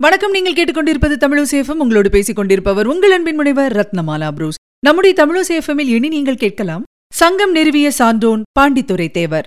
வணக்கம். நீங்கள் கேட்டுக்கொண்டிருப்பது தமிழசேஃபம் உங்களோடு பேசிக் கொண்டிருப்பவர் உங்கள் அன்பின் முனைவர் ரத்னமாலா புரூஸ். நம்முடைய தமிழசேஃபமில் இனி நீங்கள் கேட்கலாம் சங்கம் நிறுவிய சான்றோன் பாண்டித்துரை தேவர்.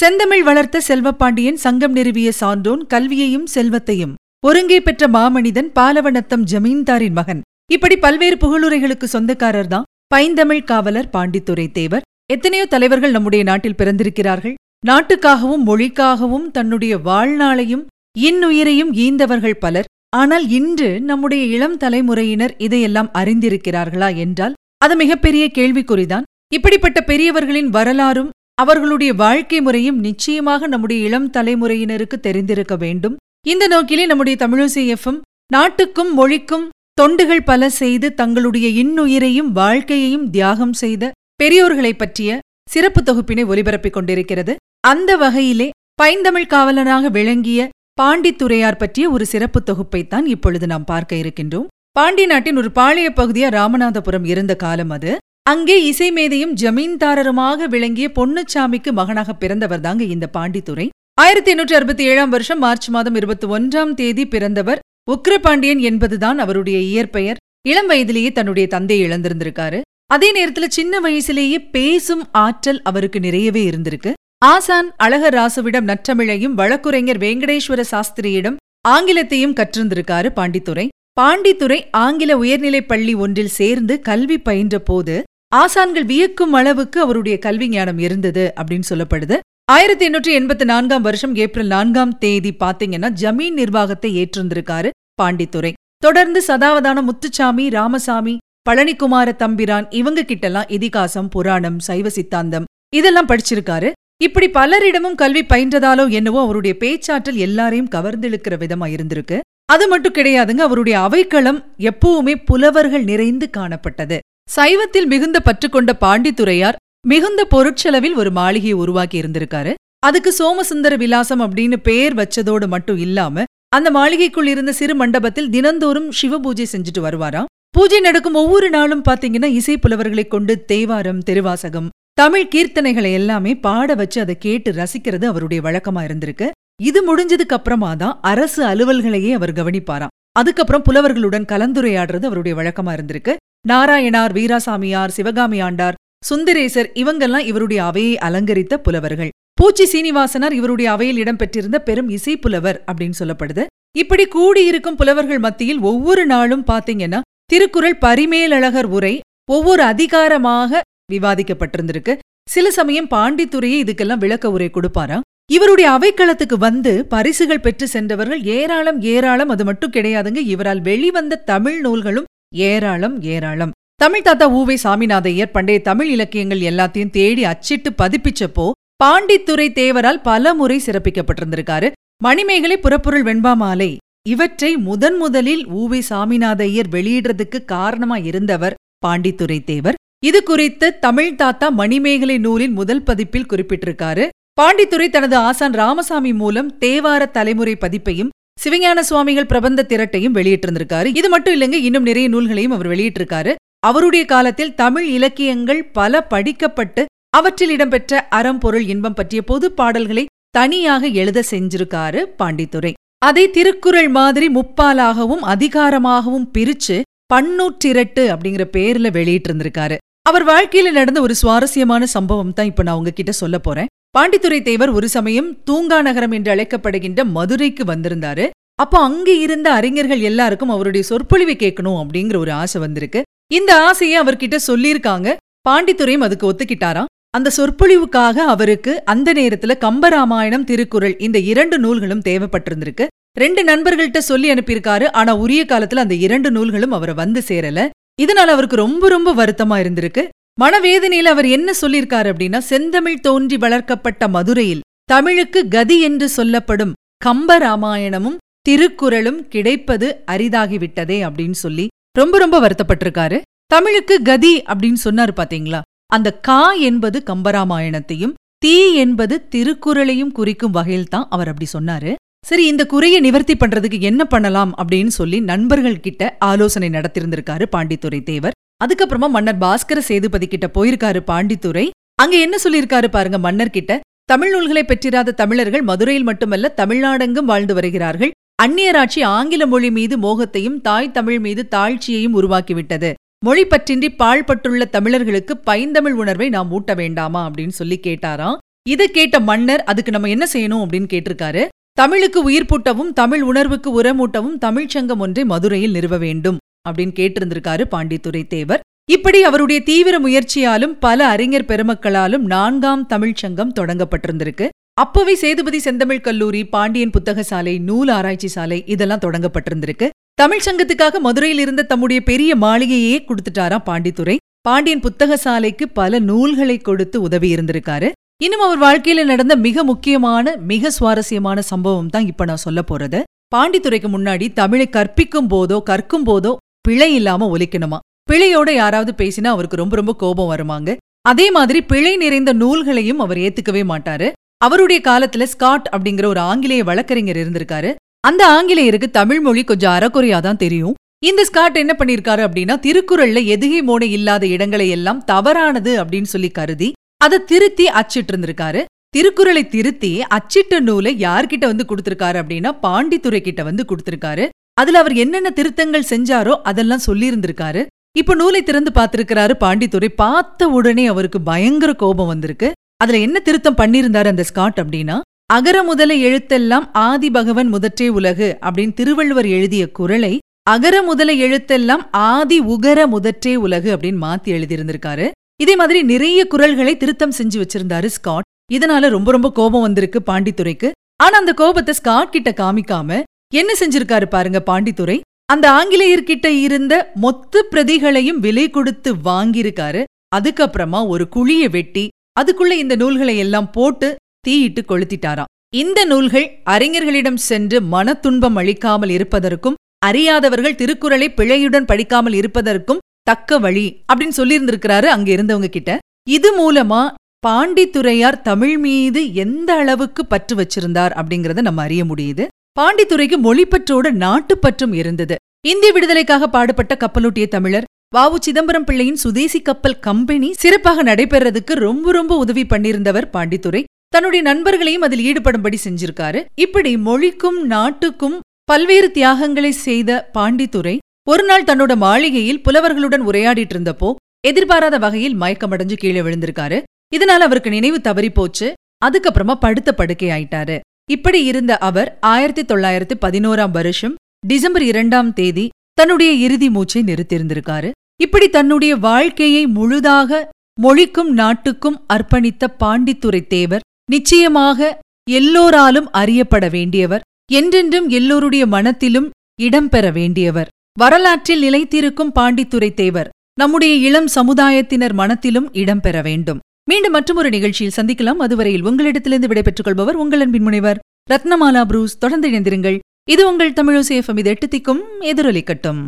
செந்தமிழ் வளர்த்த செல்வப்பாண்டியன் சங்கம் நிறுவிய சான்றோன் கல்வியையும் செல்வத்தையும். ஒருங்கே பெற்ற மாமனிதன் பாலவனத்தம் ஜமீன்தாரின் மகன். இப்படி பல்வேறு புகழுரைகளுக்கு சொந்தக்காரர் தான் பைந்தமிழ் காவலர் பாண்டித்துரை தேவர் எத்தனையோ தலைவர்கள் நம்முடைய நாட்டில் பிறந்திருக்கிறார்கள். நாட்டுக்காகவும் மொழிக்காகவும் தன்னுடைய வாழ்நாளையும் இன்னுயிரையும் ஈந்தவர்கள் பலர். ஆனால் இன்று நம்முடைய இளம் தலைமுறையினர் இதையெல்லாம் அறிந்திருக்கிறார்களா என்றால் அது மிகப்பெரிய கேள்விக்குறிதான். இப்படிப்பட்ட பெரியவர்களின் வரலாறும் அவர்களுடைய வாழ்க்கை முறையும் நிச்சயமாக நம்முடைய இளம் தலைமுறையினருக்கு தெரிந்திருக்க வேண்டும். இந்த நோக்கிலே நம்முடைய தமிழிசை எஃப்எம் நாட்டுக்கும் மொழிக்கும் தொண்டுகள் பல செய்து தங்களுடைய இன்னுயிரையும் வாழ்க்கையையும் தியாகம் செய்த பெரியோர்களைப் பற்றிய சிறப்பு தொகுப்பினை ஒலிபரப்பிக் கொண்டிருக்கிறது. அந்த வகையிலே பைந்தமிழ் காவலனாக விளங்கிய பாண்டித்துரையார் பற்றிய ஒரு சிறப்பு தொகுப்பைத்தான் இப்பொழுது நாம் பார்க்க இருக்கின்றோம். பாண்டி நாட்டின் ஒரு பாளைய பகுதியா ராமநாதபுரம் இருந்த காலம் அது. அங்கே இசைமேதையும் ஜமீன்தாரருமாக விளங்கிய பொன்னுச்சாமிக்கு மகனாக பிறந்தவர் தாங்க இந்த பாண்டித்துரை ஆயிரத்தி எண்ணூற்றி அறுபத்தி ஏழாம் வருஷம் மார்ச் மாதம் இருபத்தி ஒன்றாம் தேதி பிறந்தவர் உக்ரபாண்டியன் என்பதுதான் அவருடைய இயற்பெயர். இளம் வயதிலேயே தன்னுடைய தந்தையை இழந்திருந்திருக்காரு. அதே நேரத்துல சின்ன வயசுலேயே பேசும் ஆற்றல் அவருக்கு நிறையவே இருந்திருக்கு. ஆசான் அழகர் ராசுவிடம் நற்றமிழையும் வழக்குரைஞர் வெங்கடேஸ்வர சாஸ்திரியிடம் ஆங்கிலத்தையும் கற்றிருந்திருக்காரு பாண்டித்துரை பாண்டித்துரை ஆங்கில உயர்நிலைப் பள்ளி ஒன்றில் சேர்ந்து கல்வி பயின்ற போது ஆசான்கள் வியக்கும் அளவுக்கு அவருடைய கல்வி ஞானம் இருந்தது அப்படின்னு சொல்லப்படுது. ஆயிரத்தி எண்ணூற்றி எண்பத்தி நான்காம் வருஷம் ஏப்ரல் நான்காம் தேதி பாத்தீங்கன்னா ஜமீன் நிர்வாகத்தை ஏற்றிருந்திருக்காரு பாண்டித்துரை தொடர்ந்து சதாவதான முத்துச்சாமி ராமசாமி பழனிக்குமார தம்பிரான் இவங்க கிட்டலாம் இதிகாசம் புராணம் சைவ சித்தாந்தம் இதெல்லாம் படிச்சிருக்காரு. இப்படி பலரிடமும் கல்வி பயின்றதாலோ என்னவோ அவருடைய பேச்சாற்றல் எல்லாரையும் கவர்ந்திழுக்கிற விதமா இருந்திருக்கு. அது மட்டும் கிடையாதுங்க அவருடைய அவைக்களம் எப்பவுமே புலவர்கள் நிறைந்து காணப்பட்டது. சைவத்தில் மிகுந்த பற்றுக்கொண்ட பாண்டித்துறையார் பாண்டித்துரையார் மிகுந்த பொருட்செலவில் ஒரு மாளிகையை உருவாக்கி இருந்திருக்காரு. அதுக்கு சோமசுந்தர விலாசம் அப்படின்னு பேர் வச்சதோடு மட்டும் இல்லாம அந்த மாளிகைக்குள் இருந்த சிறு மண்டபத்தில் தினந்தோறும் சிவ பூஜை செஞ்சுட்டு வருவாராம். பூஜை நடக்கும் ஒவ்வொரு நாளும் பாத்தீங்கன்னா இசை புலவர்களை கொண்டு தேவாரம் திருவாசகம் தமிழ் கீர்த்தனைகளை எல்லாமே பாட வச்சு அதை கேட்டு ரசிக்கிறது அவருடைய வழக்கமா இருந்திருக்கு. இது முடிஞ்சதுக்கு அப்புறமா தான் அரசு அலுவல்களையே அவர் கவனிப்பாராம். அதுக்கப்புறம் புலவர்களுடன் கலந்துரையாடுறது அவருடைய வழக்கமா இருந்திருக்கு. நாராயணார் வீராசாமியார் சிவகாமி ஆண்டார் சுந்தரேசர் இவங்கெல்லாம் இவருடைய அவையை அலங்கரித்த புலவர்கள். பூச்சி சீனிவாசனார் இவருடைய அவையில் இடம்பெற்றிருந்த பெரும் இசை புலவர் அப்படின்னு சொல்லப்படுது. இப்படி கூடியிருக்கும் புலவர்கள் மத்தியில் ஒவ்வொரு நாளும் பாத்தீங்கன்னா திருக்குறள் பரிமேலழகர் உரை ஒவ்வொரு அதிகாரமாக விவாதிக்கப்பட்டிருந்திருக்கு. சில சமயம் பாண்டித்துறையே இதுக்கெல்லாம் விளக்க உரை கொடுப்பாராம். இவருடைய அவைக்களத்துக்கு வந்து பரிசுகள் பெற்று சென்றவர்கள் ஏராளம் ஏராளம் அது மட்டும் கிடையாதுங்க. இவரால் வெளிவந்த தமிழ் நூல்களும் ஏராளம் ஏராளம். தமிழ் தாத்தா ஊவை சாமிநாதையர் பண்டைய தமிழ் இலக்கியங்கள் எல்லாத்தையும் தேடி அச்சிட்டு பதிப்பிச்சப்போ பாண்டித்துறை தேவரால் பல முறை சிறப்பிக்கப்பட்டிருந்திருக்காரு. மணிமேகலை புறப்பொருள் வெண்பா மாலை. இவற்றை முதன் முதலில் ஊவை சாமிநாதையர் வெளியிடுறதுக்கு காரணமா இருந்தவர் பாண்டித்துறை தேவர். இது குறித்து தமிழ் தாத்தா மணிமேகலை நூலின் முதல் பதிப்பில் குறிப்பிட்டிருக்காரு. பாண்டித்துறை தனது ஆசான் ராமசாமி மூலம் தேவார தலைமுறை பதிப்பையும் சிவஞான சுவாமிகள் பிரபந்த திரட்டையும் வெளியிட்டிருந்திருக்காரு. இது மட்டும் இல்லைங்க இன்னும் நிறைய நூல்களையும் அவர் வெளியிட்டிருக்காரு. அவருடைய காலத்தில் தமிழ் இலக்கியங்கள் பல படிக்கப்பட்டு அவற்றில் இடம்பெற்ற அறம் பொருள் இன்பம் பற்றிய பொது பாடல்களை தனியாக எழுத செஞ்சிருக்காரு பாண்டித்துரை. அதை திருக்குறள் மாதிரி முப்பாலாகவும் அதிகாரமாகவும் பிரிச்சு பன்னூற்றிரட்டு அப்படிங்கிற பேர்ல வெளியிட்டு இருந்திருக்காரு அவர் வாழ்க்கையில நடந்த ஒரு சுவாரஸ்யமான சம்பவம் தான் இப்ப நான் உங்ககிட்ட சொல்ல போறேன். பாண்டித்துரை தேவர் ஒரு சமயம் தூங்கா நகரம் என்று அழைக்கப்படுகின்ற மதுரைக்கு வந்திருந்தாரு. அப்போ அங்கே இருந்த அறிஞர்கள் எல்லாருக்கும் அவருடைய சொற்பொழிவை கேட்கணும் அப்படிங்கிற ஒரு ஆசை வந்திருக்கு. இந்த ஆசையை அவர்கிட்ட சொல்லியிருக்காங்க. பாண்டித்துரையும் அதுக்கு ஒத்துக்கிட்டாராம். அந்த சொற்பொழிவுக்காக அவருக்கு அந்த நேரத்துல கம்பராமாயணம் திருக்குறள் இந்த இரண்டு நூல்களும் தேவைப்பட்டிருந்திருக்கு. ரெண்டு நண்பர்கள்ட்ட சொல்லி அனுப்பியிருக்காரு. ஆனா உரிய காலத்துல அந்த இரண்டு நூல்களும் அவரை வந்து சேரல. இதனால அவருக்கு ரொம்ப ரொம்ப வருத்தமா இருந்திருக்கு. மனவேதனையில அவர் என்ன சொல்லியிருக்காரு அப்படின்னா செந்தமிழ் தோன்றி வளர்க்கப்பட்ட மதுரையில் தமிழுக்கு கதி என்று சொல்லப்படும் கம்பராமாயணமும் திருக்குறளும் கிடைப்பது அரிதாகிவிட்டதே அப்படின்னு சொல்லி ரொம்ப ரொம்ப வருத்தப்பட்டிருக்காரு. தமிழுக்கு கதி அப்படின்னு சொன்னாரு பாத்தீங்களா? அந்த கா என்பது கம்பராமாயணத்தையும் தீ என்பது திருக்குறளையும் குறிக்கும் வகையில் தான் அவர் அப்படி சொன்னாரு. சரி இந்த குறையை நிவர்த்தி பண்றதுக்கு என்ன பண்ணலாம் அப்படின்னு சொல்லி நண்பர்கள் கிட்ட ஆலோசனை நடத்திருந்திருக்காரு பாண்டித்துரை தேவர். அதுக்கப்புறமா மன்னர் பாஸ்கர சேதுபதி கிட்ட போயிருக்காரு பாண்டித்துரை அங்க என்ன சொல்லியிருக்காரு பாருங்க மன்னர் கிட்ட? தமிழ் நூல்களை பெற்றிராத தமிழர்கள் மதுரையில் மட்டுமல்ல தமிழ்நாடெங்கும் வாழ்ந்து வருகிறார்கள். அந்நியராட்சி ஆங்கில மொழி மீது மோகத்தையும் தாய் தமிழ் மீது தாழ்ச்சியையும் உருவாக்கிவிட்டது. மொழி பற்றின்றி பாழ்பட்டுள்ள தமிழர்களுக்கு பைந்தமிழ் உணர்வை நாம் ஊட்ட வேண்டாமா அப்படின்னு சொல்லி கேட்டாராம். இதை கேட்ட மன்னர் அதுக்கு நம்ம என்ன செய்யணும்? அப்படின்னு கேட்டிருக்காரு. தமிழுக்கு உயிர் பூட்டவும் தமிழ் உணர்வுக்கு உரமூட்டவும் தமிழ்ச் சங்கம் ஒன்றை மதுரையில் நிறுவ வேண்டும். அப்படின்னு கேட்டிருந்திருக்காரு பாண்டித்துரை தேவர் இப்படி அவருடைய தீவிர முயற்சியாலும் பல அறிஞர் பெருமக்களாலும் நான்காம் தமிழ்ச் சங்கம் தொடங்கப்பட்டிருந்திருக்கு. அப்பவே சேதுபதி செந்தமிழ் கல்லூரி பாண்டியன் புத்தக சாலை நூல் ஆராய்ச்சி சாலை இதெல்லாம் தொடங்கப்பட்டிருந்திருக்கு. தமிழ் சங்கத்துக்காக மதுரையில் இருந்த தம்முடைய பெரிய மாளிகையே கொடுத்துட்டாராம் பாண்டித்துரை பாண்டியன் புத்தக சாலைக்கு பல நூல்களை கொடுத்து உதவி இருந்திருக்காரு. இன்னும் அவர் வாழ்க்கையில நடந்த மிக முக்கியமான மிக சுவாரஸ்யமான சம்பவம் தான் இப்ப நான் சொல்ல போறது. பாண்டித்துரைக்கு முன்னாடி தமிழை கற்பிக்கும் போதோ கற்கும் போதோ பிழை இல்லாம ஒலிக்கணுமா? பிழையோட யாராவது பேசினா அவருக்கு ரொம்ப ரொம்ப கோபம் வருமாங்க. அதே மாதிரி பிழை நிறைந்த நூல்களையும் அவர் ஏத்துக்கவே மாட்டாரு. அவருடைய காலத்துல ஸ்காட் அப்படிங்கிற ஒரு ஆங்கிலேய வழக்கறிஞர் இருந்திருக்காரு. அந்த ஆங்கிலேயருக்கு தமிழ் மொழி கொஞ்சம் அறக்குறையா தான் தெரியும். இந்த ஸ்காட் என்ன பண்ணிருக்காரு அப்படின்னா திருக்குறள்ல எதுகை மோனை இல்லாத இடங்களை எல்லாம் தவறானது அப்படின்னு சொல்லி கருதி அதை திருத்தி அச்சிட்டு இருந்திருக்காரு திருக்குறளை திருத்தி அச்சிட்ட நூலை யார்கிட்ட வந்து கொடுத்திருக்காரு அப்படின்னா பாண்டித்துரை கிட்ட வந்து கொடுத்திருக்காரு. அதுல அவர் என்னென்ன திருத்தங்கள் செஞ்சாரோ அதெல்லாம் சொல்லியிருந்திருக்காரு. இப்ப நூலை திறந்து பார்த்திருக்கிறாரு பாண்டித்துரை பார்த்த உடனே அவருக்கு பயங்கர கோபம் வந்திருக்கு. அதுல என்ன திருத்தம் பண்ணியிருந்தார் அந்த ஸ்காட் அப்படின்னா அகர முதல எழுத்தெல்லாம் ஆதி பகவன் முதற்றே உலகு அப்படின்னு திருவள்ளுவர் எழுதிய குரலை அகர முதல எழுத்தெல்லாம் ஆதி உகர முதற்றே உலகு அப்படின்னு மாத்தி எழுதியிருந்திருக்காரு. இதே மாதிரி நிறைய குரல்களை திருத்தம் செஞ்சு வச்சிருந்தாரு ஸ்காட். இதனால ரொம்ப ரொம்ப கோபம் வந்திருக்கு பாண்டித்துரைக்கு ஆனா அந்த கோபத்தை ஸ்காட் கிட்ட காமிக்காம என்ன செஞ்சிருக்காரு பாருங்க பாண்டித்துரை அந்த ஆங்கிலேயர்கிட்ட இருந்த மொத்த பிரதிகளையும் விலை கொடுத்து வாங்கியிருக்காரு. அதுக்கப்புறமா ஒரு குழிய வெட்டி அதுக்குள்ள இந்த நூல்களை எல்லாம் போட்டு தீயிட்டு கொளுத்திட்டாராம். இந்த நூல்கள் அறிஞர்களிடம் சென்று மனத்துன்பம் அளிக்காமல் இருப்பதற்கும் அறியாதவர்கள் திருக்குறளை பிழையுடன் படிக்காமல் இருப்பதற்கும் தக்க வழி அப்படின்னு சொல்லியிருந்திருக்கிறாரு அங்க இருந்தவங்க கிட்ட. இது மூலமா பாண்டித்துரையார் தமிழ் மீது எந்த அளவுக்கு பற்று வச்சிருந்தார் அப்படிங்கறத நம்ம அறிய முடியுது. பாண்டித்துரைக்கு மொழிப்பற்றோடு நாட்டுப்பற்றும் இருந்தது. இந்திய விடுதலைக்காக பாடுபட்ட கப்பலூட்டிய தமிழர் வாவு சிதம்பரம் பிள்ளையின் சுதேசி கப்பல் கம்பெனி சிறப்பாக நடைபெறதுக்கு ரொம்ப ரொம்ப உதவி பண்ணியிருந்தவர் பாண்டித்துரை. தன்னுடைய நண்பர்களையும் அதில் ஈடுபடும்படி செஞ்சிருக்காரு. இப்படி மொழிக்கும் நாட்டுக்கும் பல்வேறு தியாகங்களை செய்த பாண்டித்துரை ஒரு நாள் தன்னோட மாளிகையில் புலவர்களுடன் உரையாடிட்டு இருந்தப்போ எதிர்பாராத வகையில் மயக்கமடைஞ்சு கீழே விழுந்திருக்காரு. இதனால அவருக்கு நினைவு தவறி போச்சு. அதுக்கப்புறமா படுத்த படுக்கை ஆயிட்டாரு. இப்படி இருந்த அவர் ஆயிரத்தி தொள்ளாயிரத்தி பதினோராம் வருஷம் டிசம்பர் இரண்டாம் தேதி தன்னுடைய இறுதி மூச்சை நிறுத்தியிருந்திருக்காரு. இப்படி தன்னுடைய வாழ்க்கையை முழுதாக மொழிக்கும் நாட்டுக்கும் அர்ப்பணித்த பாண்டித்துரை தேவர் நிச்சயமாக எல்லோராலும் அறியப்பட வேண்டியவர் என்றென்றும் எல்லோருடைய மனத்திலும் இடம்பெற வேண்டியவர். வரலாற்றில் நிலைத்திருக்கும் பாண்டித்துரை தேவர் நம்முடைய இளம் சமுதாயத்தினர் மனத்திலும் இடம்பெற வேண்டும். மீண்டும் மற்றொரு நிகழ்ச்சியில் சந்திக்கலாம். அதுவரையில் உங்களிடத்திலிருந்து விடைபெற்றுக் கொள்பவர் உங்கள் அன்பின் முனைவர் ரத்னமாலா புரூஸ். தொடர்ந்து இணைந்திருங்கள். இது உங்கள் தமிழோசேஃபம் இது எட்டு திக்கும் எதிரொலிக்கட்டும்.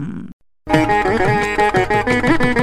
Thank you.